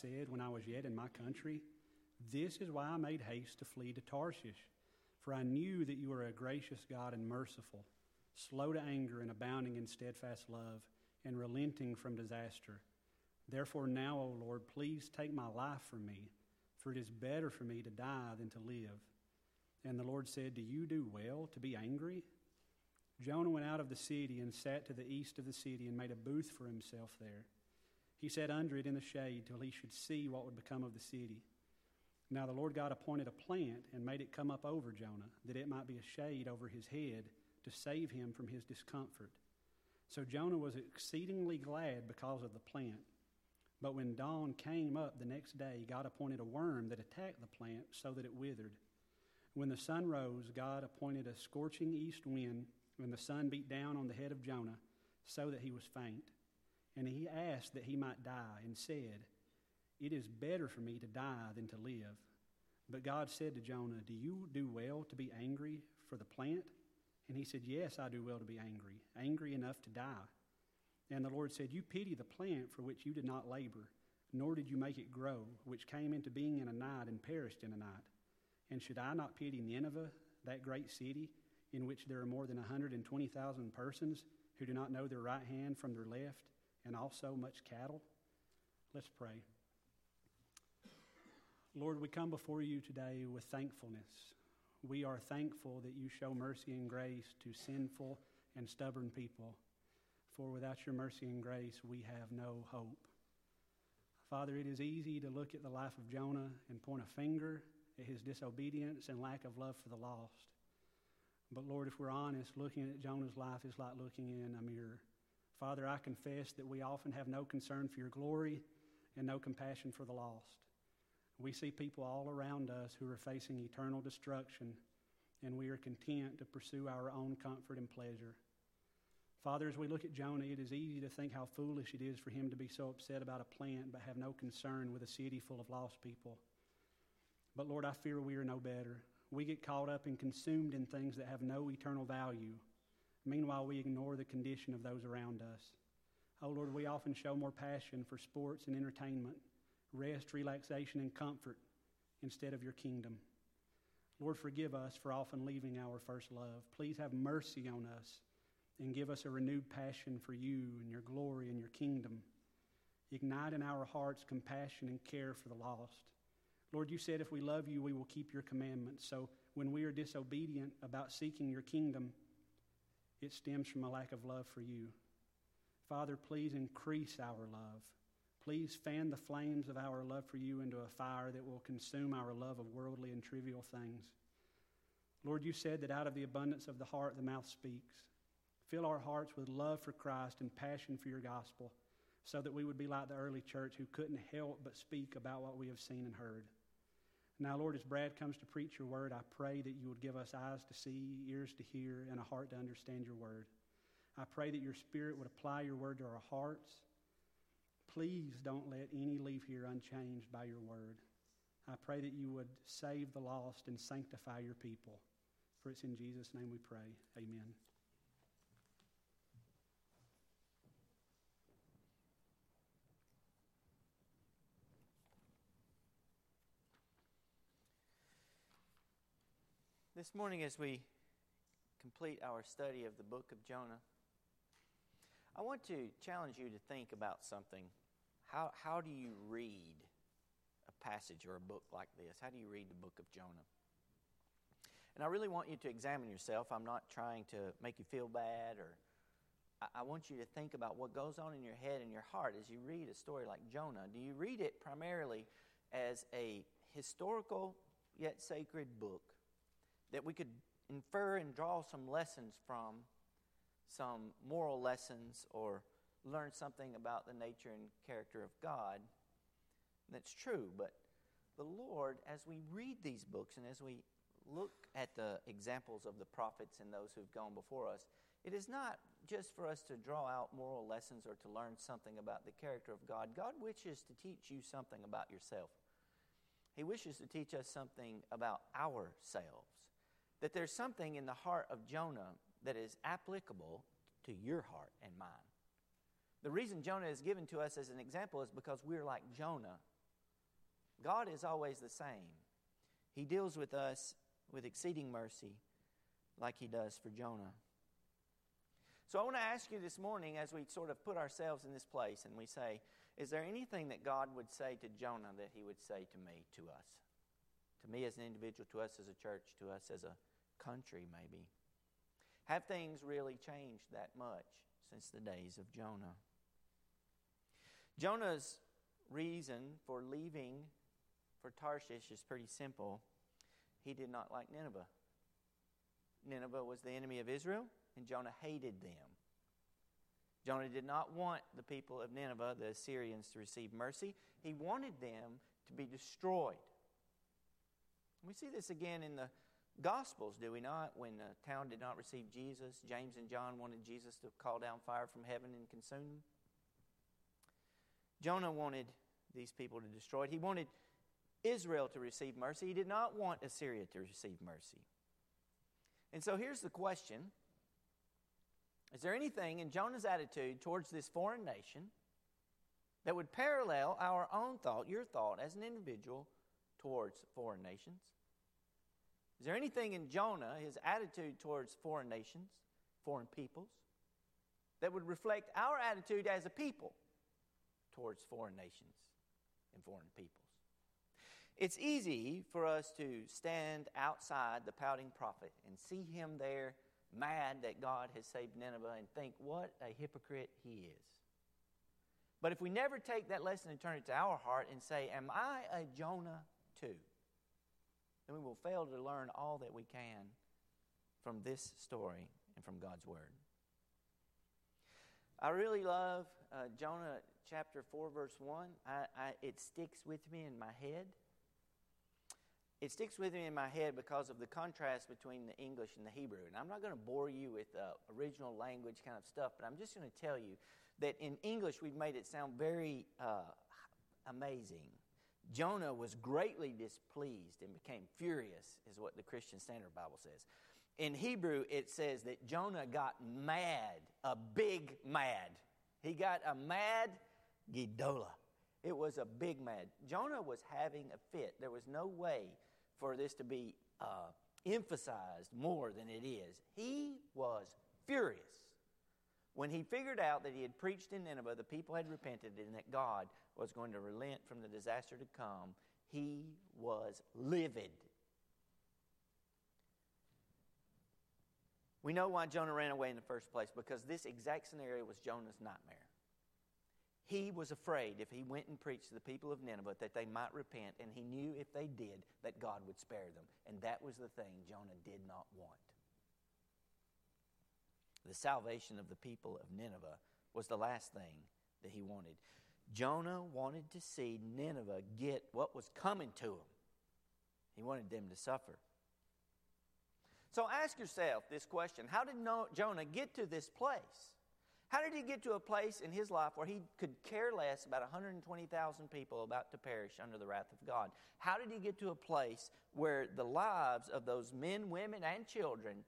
said when I was yet in my country? This is why I made haste to flee to Tarshish, for I knew that you are a gracious God and merciful, slow to anger and abounding in steadfast love, and relenting from disaster. Therefore, now, O Lord, please take my life from me, for it is better for me to die than to live. And the Lord said, Do you do well to be angry? Jonah went out of the city and sat to the east of the city and made a booth for himself there. He sat under it in the shade till he should see what would become of the city. Now the Lord God appointed a plant and made it come up over Jonah, that it might be a shade over his head to save him from his discomfort. So Jonah was exceedingly glad because of the plant. But when dawn came up the next day, God appointed a worm that attacked the plant so that it withered. When the sun rose, God appointed a scorching east wind, and the sun beat down on the head of Jonah so that he was faint. And he asked that he might die, and said, It is better for me to die than to live. But God said to Jonah, Do you do well to be angry for the plant? And he said, Yes, I do well to be angry, angry enough to die. And the Lord said, You pity the plant for which you did not labor, nor did you make it grow, which came into being in a night and perished in a night. And should I not pity Nineveh, that great city, in which there are more than 120,000 persons who do not know their right hand from their left, and also much cattle? Let's pray. Lord, we come before you today with thankfulness. We are thankful that you show mercy and grace to sinful and stubborn people, for without your mercy and grace, we have no hope. Father, it is easy to look at the life of Jonah and point a finger at his disobedience and lack of love for the lost. But Lord, if we're honest, looking at Jonah's life is like looking in a mirror. Father, I confess that we often have no concern for your glory and no compassion for the lost. We see people all around us who are facing eternal destruction, and we are content to pursue our own comfort and pleasure. Father, as we look at Jonah, it is easy to think how foolish it is for him to be so upset about a plant but have no concern with a city full of lost people. But Lord, I fear we are no better. We get caught up and consumed in things that have no eternal value. Meanwhile, we ignore the condition of those around us. Oh Lord, we often show more passion for sports and entertainment rest, relaxation, and comfort instead of your kingdom. Lord, forgive us for often leaving our first love. Please have mercy on us and give us a renewed passion for you and your glory and your kingdom. Ignite in our hearts compassion and care for the lost. Lord, you said if we love you, we will keep your commandments. So when we are disobedient about seeking your kingdom, it stems from a lack of love for you. Father, please increase our love. Please fan the flames of our love for you into a fire that will consume our love of worldly and trivial things. Lord, you said that out of the abundance of the heart the mouth speaks. Fill our hearts with love for Christ and passion for your gospel so that we would be like the early church who couldn't help but speak about what we have seen and heard. Now, Lord, as Brad comes to preach your word, I pray that you would give us eyes to see, ears to hear, and a heart to understand your word. I pray that your spirit would apply your word to our hearts Please don't let any leave here unchanged by your word. I pray that you would save the lost and sanctify your people. For it's in Jesus' name we pray. Amen. This morning, as we complete our study of the book of Jonah, I want to challenge you to think about something how, how do you read a passage or a book like this? How do you read the book of Jonah? And I really want you to examine yourself. I'm not trying to make you feel bad or I want you to think about what goes on in your head and your heart as you read a story like Jonah. Do you read it primarily as a historical yet sacred book that we could infer and draw some lessons from, some moral lessons or learn something about the nature and character of God. That's true, but the Lord, as we read these books and as we look at the examples of the prophets and those who've gone before us, it is not just for us to draw out moral lessons or to learn something about the character of God. God wishes to teach you something about yourself. He wishes to teach us something about ourselves. That there's something in the heart of Jonah that is applicable to your heart and mine. The reason Jonah is given to us as an example is because we're like Jonah God is always the same. He deals with us with exceeding mercy like he does for Jonah. So I want to ask you this morning as we sort of put ourselves in this place and we say, is there anything that God would say to Jonah that he would say to me, to us? To me as an individual, to us as a church, to us as a country, maybe? Have things really changed that much since the days of Jonah? Jonah's reason for leaving for Tarshish is pretty simple. He did not like Nineveh. Nineveh was the enemy of Israel, and Jonah hated them. Jonah did not want the people of Nineveh, the Assyrians, to receive mercy. He wanted them to be destroyed. We see this again in the Gospels, do we not? When the town did not receive Jesus, James and John wanted Jesus to call down fire from heaven and consume them. Jonah wanted these people to destroy it. He wanted Israel to receive mercy. He did not want Assyria to receive mercy. And so here's the question Is there anything in Jonah's attitude towards this foreign nation that would parallel our own thought, your thought as an individual towards foreign nations? Is there anything in Jonah, his attitude towards foreign nations, foreign peoples, that would reflect our attitude as a people towards foreign nations and foreign peoples? It's easy for us to stand outside the pouting prophet and see him there mad that God has saved Nineveh and think, what a hypocrite he is. But if we never take that lesson and turn it to our heart and say, Am I a Jonah too? Then we will fail to learn all that we can from this story and from God's Word. I really love uh, Jonah chapter 4, verse 1. I, I, it sticks with me in my head it sticks with me in my head because of the contrast between the English and the Hebrew. And I'm not going to bore you with uh, original language kind of stuff, but I'm just going to tell you that in English we've made it sound very uh, amazing. Jonah was greatly displeased and became furious, is what the Christian Standard Bible says. In Hebrew, it says that Jonah got mad, a big mad. He got a mad Gidola. It was a big mad. Jonah was having a fit. There was no way for this to be uh, emphasized more than it is. He was furious. When he figured out that he had preached in Nineveh, the people had repented, and that God was going to relent from the disaster to come, he was livid. We know why Jonah ran away in the first place because this exact scenario was Jonah's nightmare. He was afraid if he went and preached to the people of Nineveh that they might repent, and he knew if they did that God would spare them. And that was the thing Jonah did not want. The salvation of the people of Nineveh was the last thing that he wanted. Jonah wanted to see Nineveh get what was coming to them, he wanted them to suffer. So ask yourself this question How did Jonah get to this place? How did he get to a place in his life where he could care less about 120,000 people about to perish under the wrath of God? How did he get to a place where the lives of those men, women, and children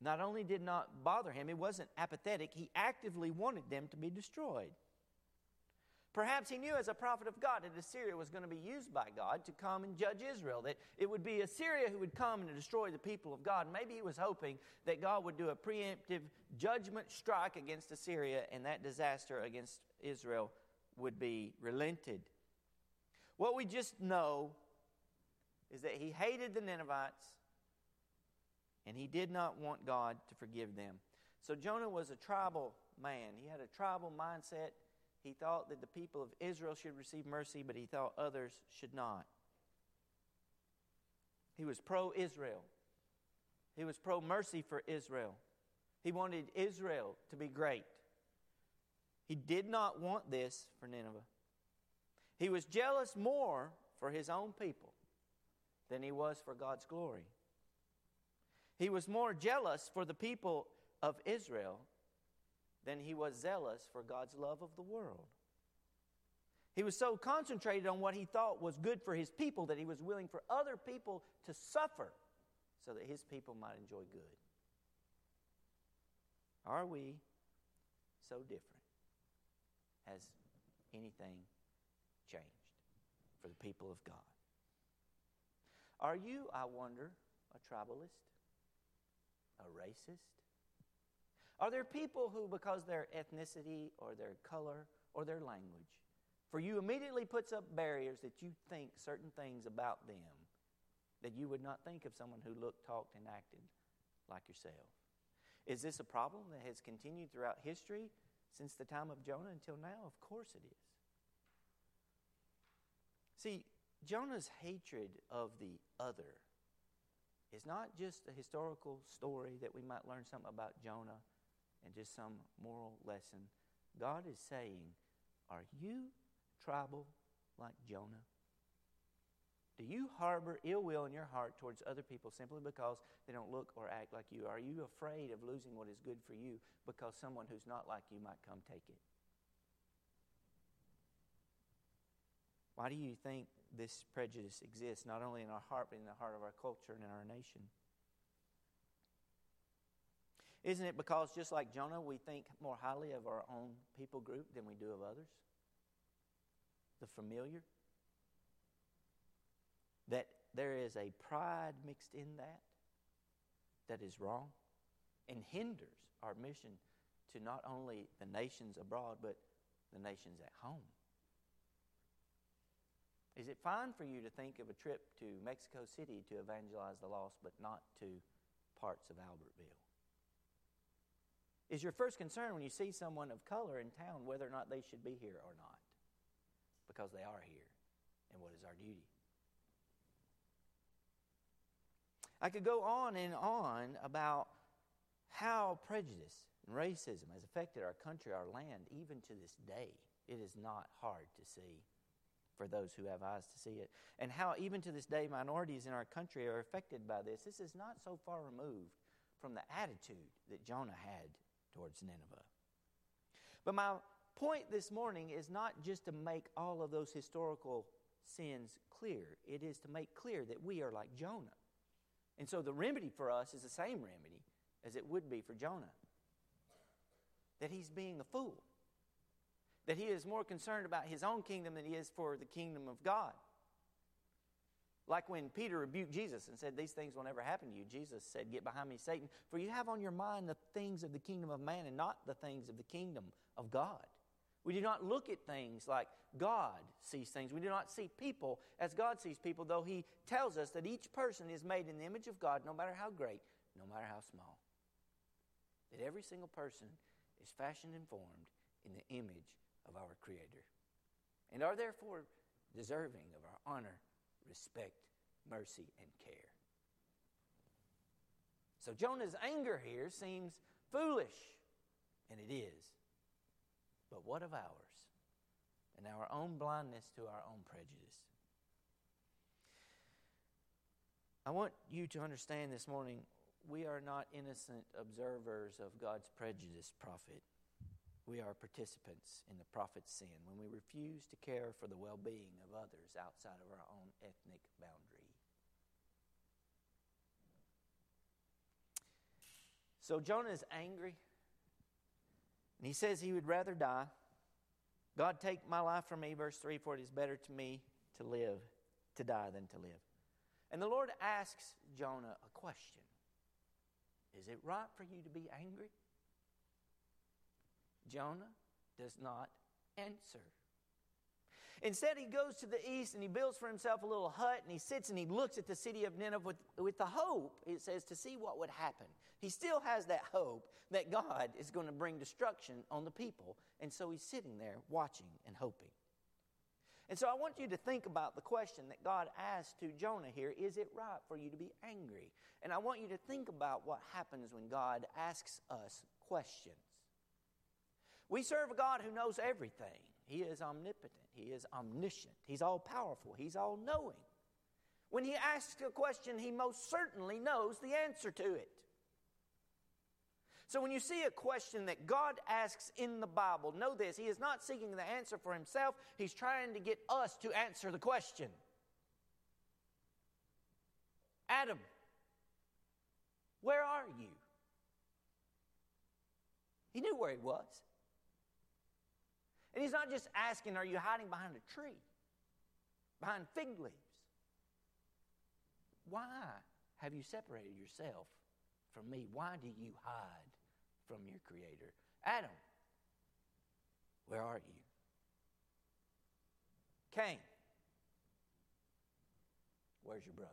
not only did not bother him, he wasn't apathetic, he actively wanted them to be destroyed? Perhaps he knew as a prophet of God that Assyria was going to be used by God to come and judge Israel, that it would be Assyria who would come and destroy the people of God. Maybe he was hoping that God would do a preemptive judgment strike against Assyria and that disaster against Israel would be relented. What we just know is that he hated the Ninevites and he did not want God to forgive them. So Jonah was a tribal man, he had a tribal mindset he thought that the people of Israel should receive mercy, but he thought others should not. He was pro Israel. He was pro mercy for Israel. He wanted Israel to be great. He did not want this for Nineveh. He was jealous more for his own people than he was for God's glory. He was more jealous for the people of Israel than he was zealous for God's love of the world. He was so concentrated on what he thought was good for his people that he was willing for other people to suffer so that his people might enjoy good. Are we so different? Has anything changed? for the people of God. Are you, I wonder, a tribalist? A racist? Are there people who, because their ethnicity or their color or their language, for you immediately puts up barriers that you think certain things about them that you would not think of someone who looked, talked, and acted like yourself? Is this a problem that has continued throughout history since the time of Jonah until now? Of course it is. See, Jonah's hatred of the other is not just a historical story that we might learn something about Jonah and just some moral lesson. God is saying, Are you tribal like Jonah? Do you harbor ill will in your heart towards other people simply because they don't look or act like you? Are you afraid of losing what is good for you because someone who's not like you might come take it? Why do you think this prejudice exists, not only in our heart, but in the heart of our culture and in our nation? Isn't it because, just like Jonah, we think more highly of our own people group than we do of others? The familiar? That there is a pride mixed in that that is wrong and hinders our mission to not only the nations abroad, but the nations at home. Is it fine for you to think of a trip to Mexico City to evangelize the lost, but not to parts of Albertville? Is your first concern when you see someone of color in town whether or not they should be here or not? Because they are here. And what is our duty? I could go on and on about how prejudice and racism has affected our country, our land, even to this day. It is not hard to see for those who have eyes to see it. And how, even to this day, minorities in our country are affected by this. This is not so far removed from the attitude that Jonah had towards Nineveh. But my point this morning is not just to make all of those historical sins clear, it is to make clear that we are like Jonah. And so the remedy for us is the same remedy as it would be for Jonah that he's being a fool that he is more concerned about his own kingdom than he is for the kingdom of God. Like when Peter rebuked Jesus and said, These things will never happen to you, Jesus said, Get behind me, Satan, for you have on your mind the things of the kingdom of man and not the things of the kingdom of God. We do not look at things like God sees things. We do not see people as God sees people, though He tells us that each person is made in the image of God, no matter how great, no matter how small. That every single person is fashioned and formed in the image of our Creator and are therefore deserving of our honor, respect, mercy, and care. So Jonah's anger here seems foolish, and it is. But what of ours and our own blindness to our own prejudice? I want you to understand this morning we are not innocent observers of God's prejudice, prophet we are participants in the prophet's sin when we refuse to care for the well being of others outside of our own ethnic boundary. So Jonah is angry, and he says he would rather die. God, take my life from me, verse 3 For it is better to me to live, to die, than to live. And the Lord asks Jonah a question Is it right for you to be angry? Jonah does not answer. Instead, he goes to the east and he builds for himself a little hut and he sits and he looks at the city of Nineveh with, with the hope, it says, to see what would happen. He still has that hope that God is going to bring destruction on the people. And so he's sitting there watching and hoping. And so I want you to think about the question that God asked to Jonah here Is it right for you to be angry? And I want you to think about what happens when God asks us questions. We serve a God who knows everything. He is omnipotent, He is omniscient, He's all powerful, He's all knowing. When He asks a question, He most certainly knows the answer to it. So when you see a question that God asks in the Bible, know this He is not seeking the answer for Himself, He's trying to get us to answer the question. Adam, where are you? He knew where he was. And he's not just asking, Are you hiding behind a tree? behind fig leaves. Why have you separated yourself from me? Why do you hide from your Creator? Adam, where are you? Cain, where's your brother?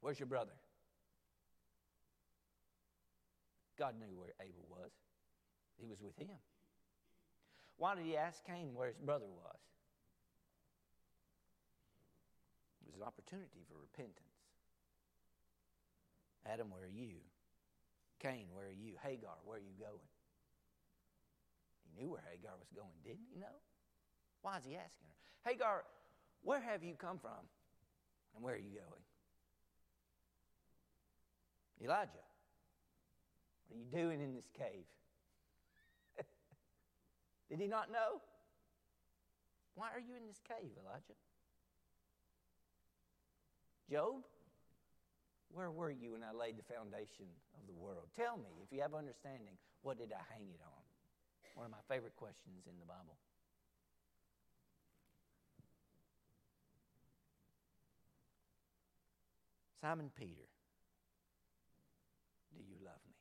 Where's your brother? God knew where Abel was. He was with him. Why did he ask Cain where his brother was? It was an opportunity for repentance. Adam, where are you? Cain, where are you? Hagar, where are you going? He knew where Hagar was going, didn't he know? Why is he asking her? Hagar, where have you come from? And where are you going? Elijah, what are you doing in this cave? Did he not know? Why are you in this cave, Elijah? Job, where were you when I laid the foundation of the world? Tell me, if you have understanding, what did I hang it on? One of my favorite questions in the Bible. Simon Peter, do you love me?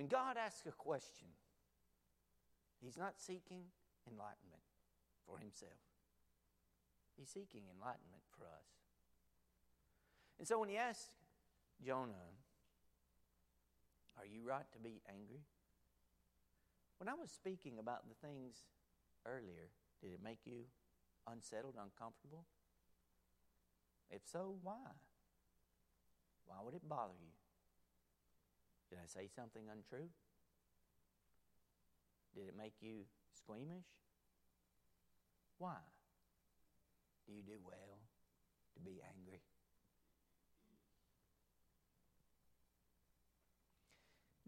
When God asks a question, He's not seeking enlightenment for Himself, He's seeking enlightenment for us. And so when He asks Jonah, Are you right to be angry? When I was speaking about the things earlier, did it make you unsettled, uncomfortable? If so, why? Why would it bother you? Did I say something untrue? Did it make you squeamish? Why? Do you do well to be angry?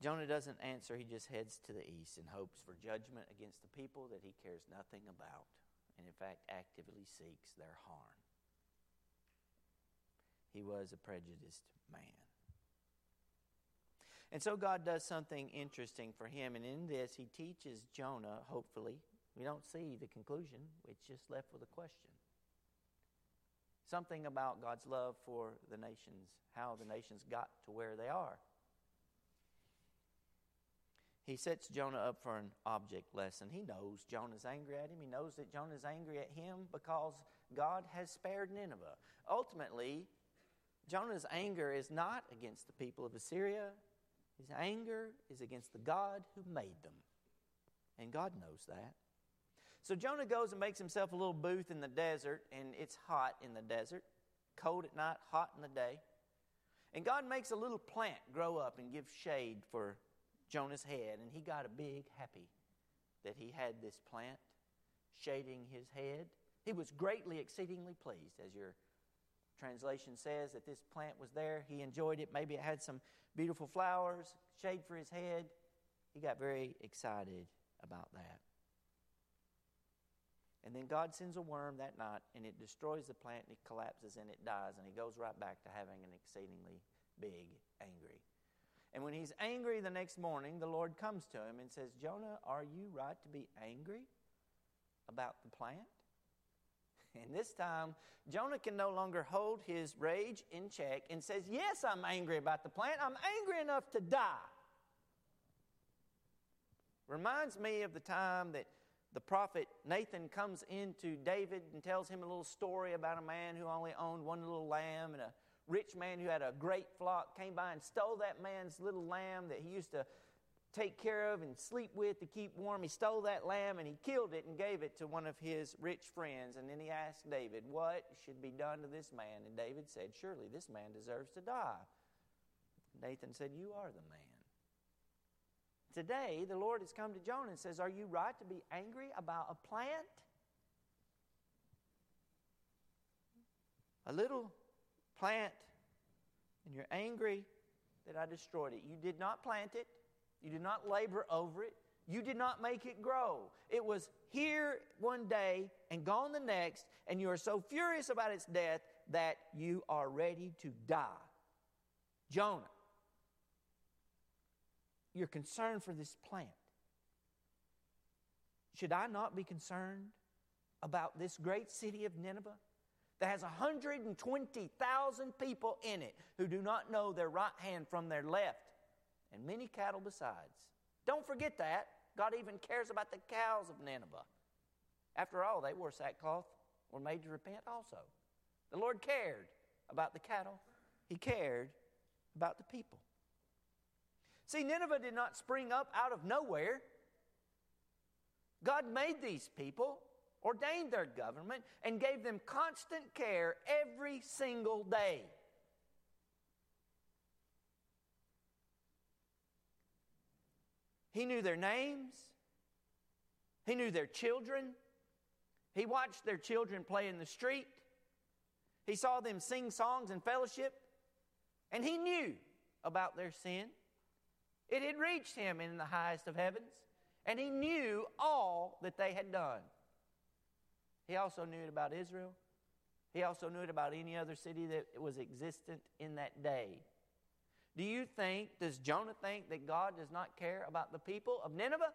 Jonah doesn't answer, he just heads to the east and hopes for judgment against the people that he cares nothing about, and in fact actively seeks their harm. He was a prejudiced man. And so God does something interesting for him. And in this, he teaches Jonah, hopefully. We don't see the conclusion, it's just left with a question. Something about God's love for the nations, how the nations got to where they are. He sets Jonah up for an object lesson. He knows Jonah's angry at him. He knows that Jonah's angry at him because God has spared Nineveh. Ultimately, Jonah's anger is not against the people of Assyria, his anger is against the God who made them. And God knows that. So Jonah goes and makes himself a little booth in the desert, and it's hot in the desert, cold at night, hot in the day. And God makes a little plant grow up and give shade for Jonah's head, and he got a big happy that he had this plant shading his head. He was greatly, exceedingly pleased, as your translation says, that this plant was there. He enjoyed it. Maybe it had some beautiful flowers, shade for his head. He got very excited about that. And then God sends a worm that night and it destroys the plant and it collapses and it dies and he goes right back to having an exceedingly big angry. And when he's angry the next morning, the Lord comes to him and says, Jonah, are you right to be angry about the plant? And this time, Jonah can no longer hold his rage in check and says, Yes, I'm angry about the plant. I'm angry enough to die. Reminds me of the time that the prophet Nathan comes into David and tells him a little story about a man who only owned one little lamb and a rich man who had a great flock came by and stole that man's little lamb that he used to take care of and sleep with to keep warm. He stole that lamb and he killed it and gave it to one of his rich friends. And then he asked David, What should be done to this man? And David said, Surely this man deserves to die. Nathan said, You are the man. Today, the Lord has come to Jonah and says, Are you right to be angry about a plant? A little plant, and you're angry that I destroyed it. You did not plant it, you did not labor over it. You did not make it grow. It was here one day and gone the next, and you are so furious about its death that you are ready to die. Jonah, you're concerned for this plant. Should I not be concerned about this great city of Nineveh that has 120,000 people in it who do not know their right hand from their left, and many cattle besides? Don't forget that. God even cares about the cows of Nineveh. After all, they wore sackcloth, were made to repent also. The Lord cared about the cattle, He cared about the people. See, Nineveh did not spring up out of nowhere. God made these people, ordained their government, and gave them constant care every single day. He knew their names, He knew their children, He watched their children play in the street, He saw them sing songs and fellowship, and He knew about their sin. It had reached Him in the highest of heavens and he knew all that they had done. He also knew it about Israel. He also knew it about any other city that was existent in that day. Do you think, does Jonah think that God does not care about the people of Nineveh?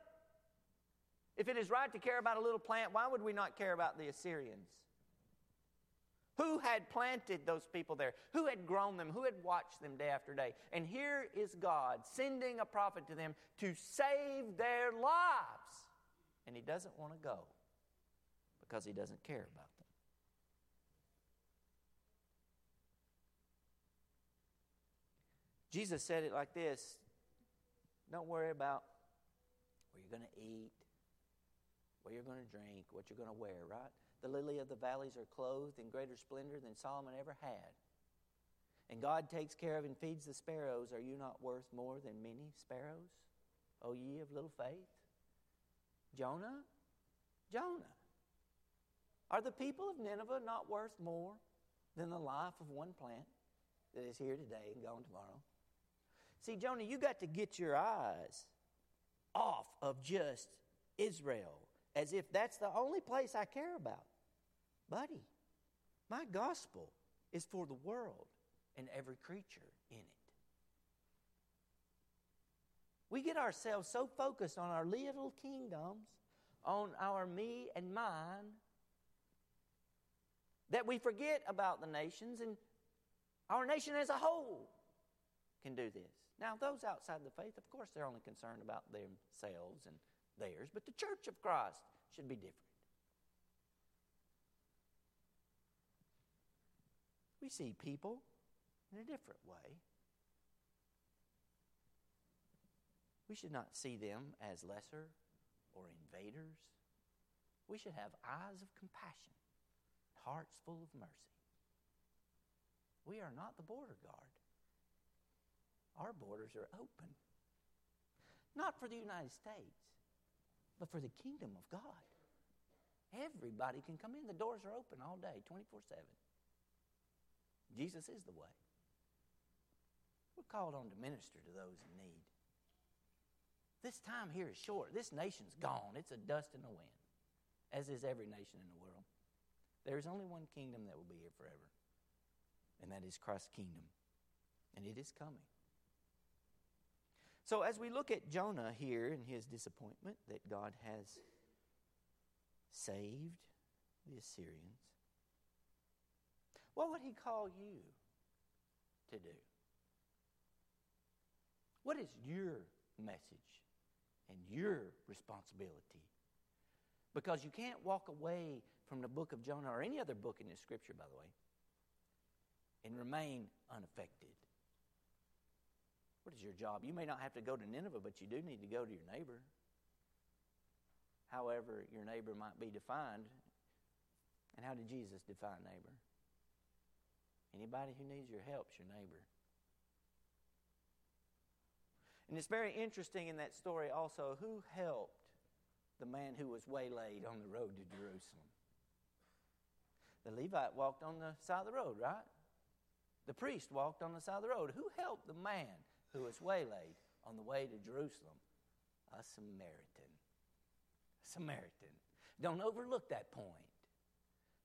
If it is right to care about a little plant, why would we not care about the Assyrians? Who had planted those people there? Who had grown them? Who had watched them day after day? And here is God sending a prophet to them to save their lives. And he doesn't want to go because he doesn't care about them. Jesus said it like this Don't worry about where you're going to eat, what you're going to drink, what you're going to wear, right? The lily of the valleys are clothed in greater splendor than Solomon ever had. And God takes care of and feeds the sparrows. Are you not worth more than many sparrows, O ye of little faith? Jonah? Jonah. Are the people of Nineveh not worth more than the life of one plant that is here today and gone tomorrow? See, Jonah, you got to get your eyes off of just Israel as if that's the only place I care about. Buddy, my gospel is for the world and every creature in it. We get ourselves so focused on our little kingdoms, on our me and mine, that we forget about the nations and our nation as a whole can do this. Now, those outside the faith, of course, they're only concerned about themselves and theirs, but the church of Christ should be different. We see people in a different way. We should not see them as lesser or invaders. We should have eyes of compassion, hearts full of mercy. We are not the border guard. Our borders are open. Not for the United States, but for the kingdom of God. Everybody can come in. The doors are open all day, 24 7. Jesus is the way. We're called on to minister to those in need. This time here is short. This nation's gone. It's a dust in the wind, as is every nation in the world. There is only one kingdom that will be here forever, and that is Christ's kingdom. And it is coming. So, as we look at Jonah here and his disappointment that God has saved the Assyrians, what would he call you to do? What is your message and your responsibility? Because you can't walk away from the book of Jonah or any other book in the scripture, by the way, and remain unaffected. What is your job? You may not have to go to Nineveh, but you do need to go to your neighbor. However, your neighbor might be defined. And how did Jesus define neighbor? Anybody who needs your help is your neighbor. And it's very interesting in that story also who helped the man who was waylaid on the road to Jerusalem. The Levite walked on the side of the road, right? The priest walked on the side of the road. Who helped the man who was waylaid on the way to Jerusalem? A Samaritan. A Samaritan. Don't overlook that point.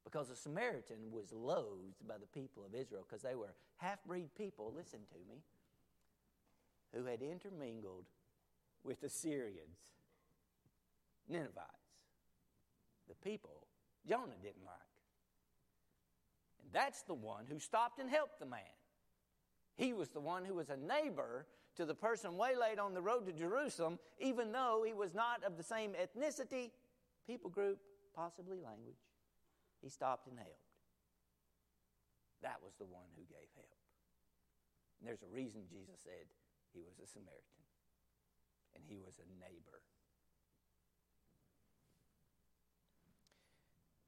Because a Samaritan was loathed by the people of Israel because they were half breed people, listen to me, who had intermingled with the Syrians, Ninevites. The people Jonah didn't like. And that's the one who stopped and helped the man. He was the one who was a neighbor to the person waylaid on the road to Jerusalem, even though he was not of the same ethnicity, people group, possibly language. He stopped and helped. That was the one who gave help. And there's a reason Jesus said he was a Samaritan and he was a neighbor.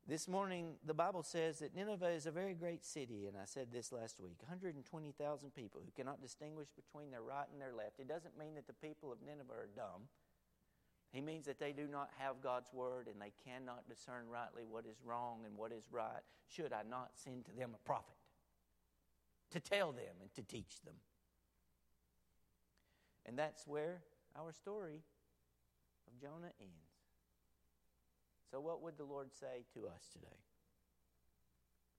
This morning, the Bible says that Nineveh is a very great city, and I said this last week 120,000 people who cannot distinguish between their right and their left. It doesn't mean that the people of Nineveh are dumb. He means that they do not have God's word and they cannot discern rightly what is wrong and what is right. Should I not send to them a prophet to tell them and to teach them? And that's where our story of Jonah ends. So, what would the Lord say to us today?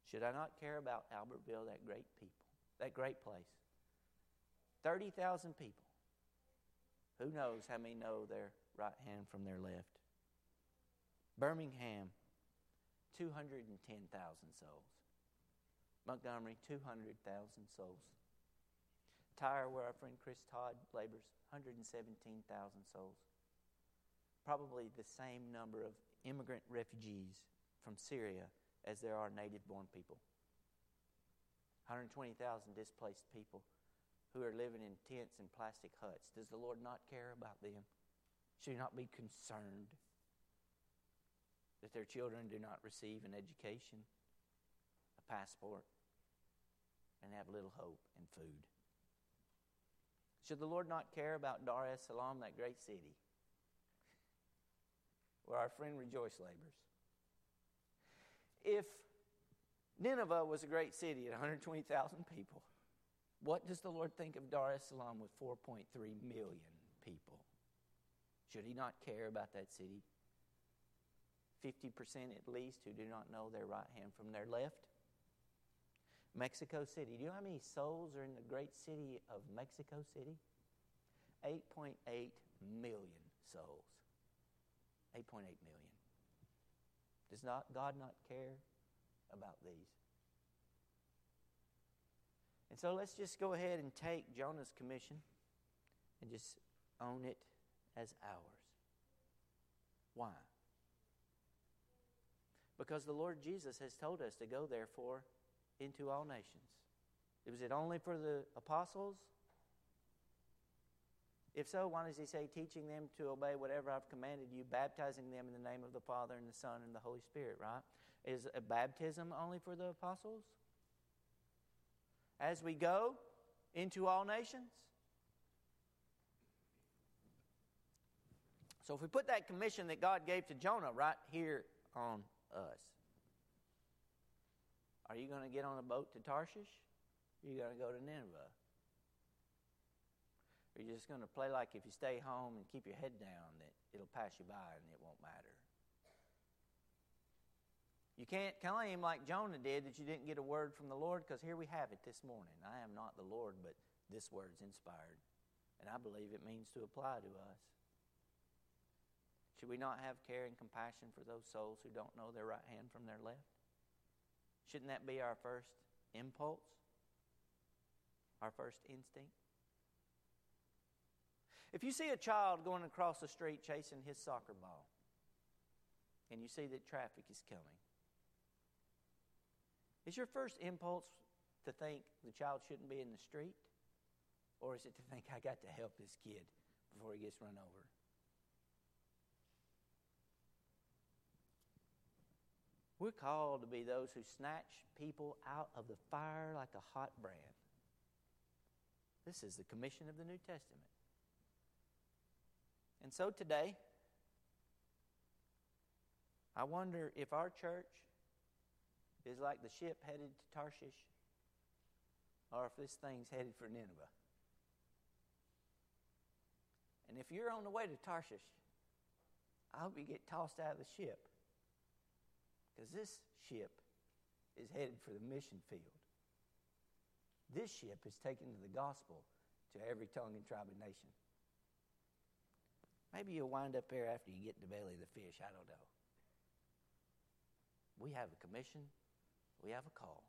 Should I not care about Albertville, that great people, that great place? 30,000 people. Who knows how many know their right hand from their left? Birmingham, 210,000 souls. Montgomery, 200,000 souls. Tyre, where our friend Chris Todd labors, 117,000 souls. Probably the same number of immigrant refugees from Syria as there are native born people. 120,000 displaced people who are living in tents and plastic huts. Does the Lord not care about them? Should He not be concerned that their children do not receive an education, a passport, and have little hope and food? Should the Lord not care about Dar es Salaam, that great city? Where our friend Rejoice labors. If Nineveh was a great city at 120,000 people, what does the Lord think of Dar es Salaam with 4.3 million people? Should he not care about that city? 50% at least who do not know their right hand from their left? Mexico City. Do you know how many souls are in the great city of Mexico City? 8.8 million souls. 8.8 million. Does not God not care about these? And so let's just go ahead and take Jonah's commission and just own it as ours. Why? Because the Lord Jesus has told us to go, therefore, into all nations. Was it only for the apostles? If so, why does he say, teaching them to obey whatever I've commanded you, baptizing them in the name of the Father and the Son and the Holy Spirit, right? Is a baptism only for the apostles? As we go into all nations? So if we put that commission that God gave to Jonah right here on us, are you going to get on a boat to Tarshish? Are you going to go to Nineveh? Or you're just going to play like if you stay home and keep your head down, that it'll pass you by and it won't matter. You can't claim like Jonah did that you didn't get a word from the Lord because here we have it this morning. I am not the Lord, but this word's inspired. And I believe it means to apply to us. Should we not have care and compassion for those souls who don't know their right hand from their left? Shouldn't that be our first impulse? Our first instinct? If you see a child going across the street chasing his soccer ball, and you see that traffic is coming, is your first impulse to think the child shouldn't be in the street? Or is it to think, I got to help this kid before he gets run over? We're called to be those who snatch people out of the fire like a hot brand. This is the commission of the New Testament. And so today, I wonder if our church is like the ship headed to Tarshish or if this thing's headed for Nineveh. And if you're on the way to Tarshish, I hope you get tossed out of the ship because this ship is headed for the mission field. This ship is taking the gospel to every tongue and tribe and nation. Maybe you'll wind up there after you get in the belly of the fish. I don't know. We have a commission, we have a call.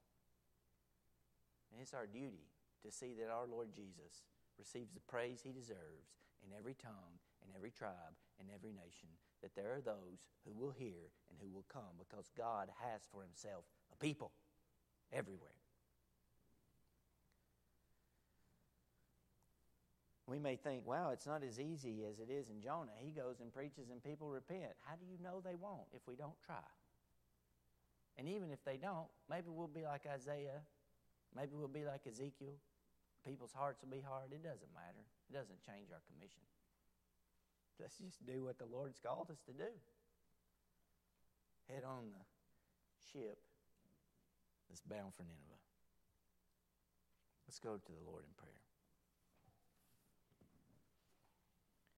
And it's our duty to see that our Lord Jesus receives the praise he deserves in every tongue, in every tribe, in every nation. That there are those who will hear and who will come because God has for himself a people everywhere. We may think, wow, it's not as easy as it is in Jonah. He goes and preaches and people repent. How do you know they won't if we don't try? And even if they don't, maybe we'll be like Isaiah. Maybe we'll be like Ezekiel. People's hearts will be hard. It doesn't matter. It doesn't change our commission. Let's just do what the Lord's called us to do. Head on the ship that's bound for Nineveh. Let's go to the Lord in prayer.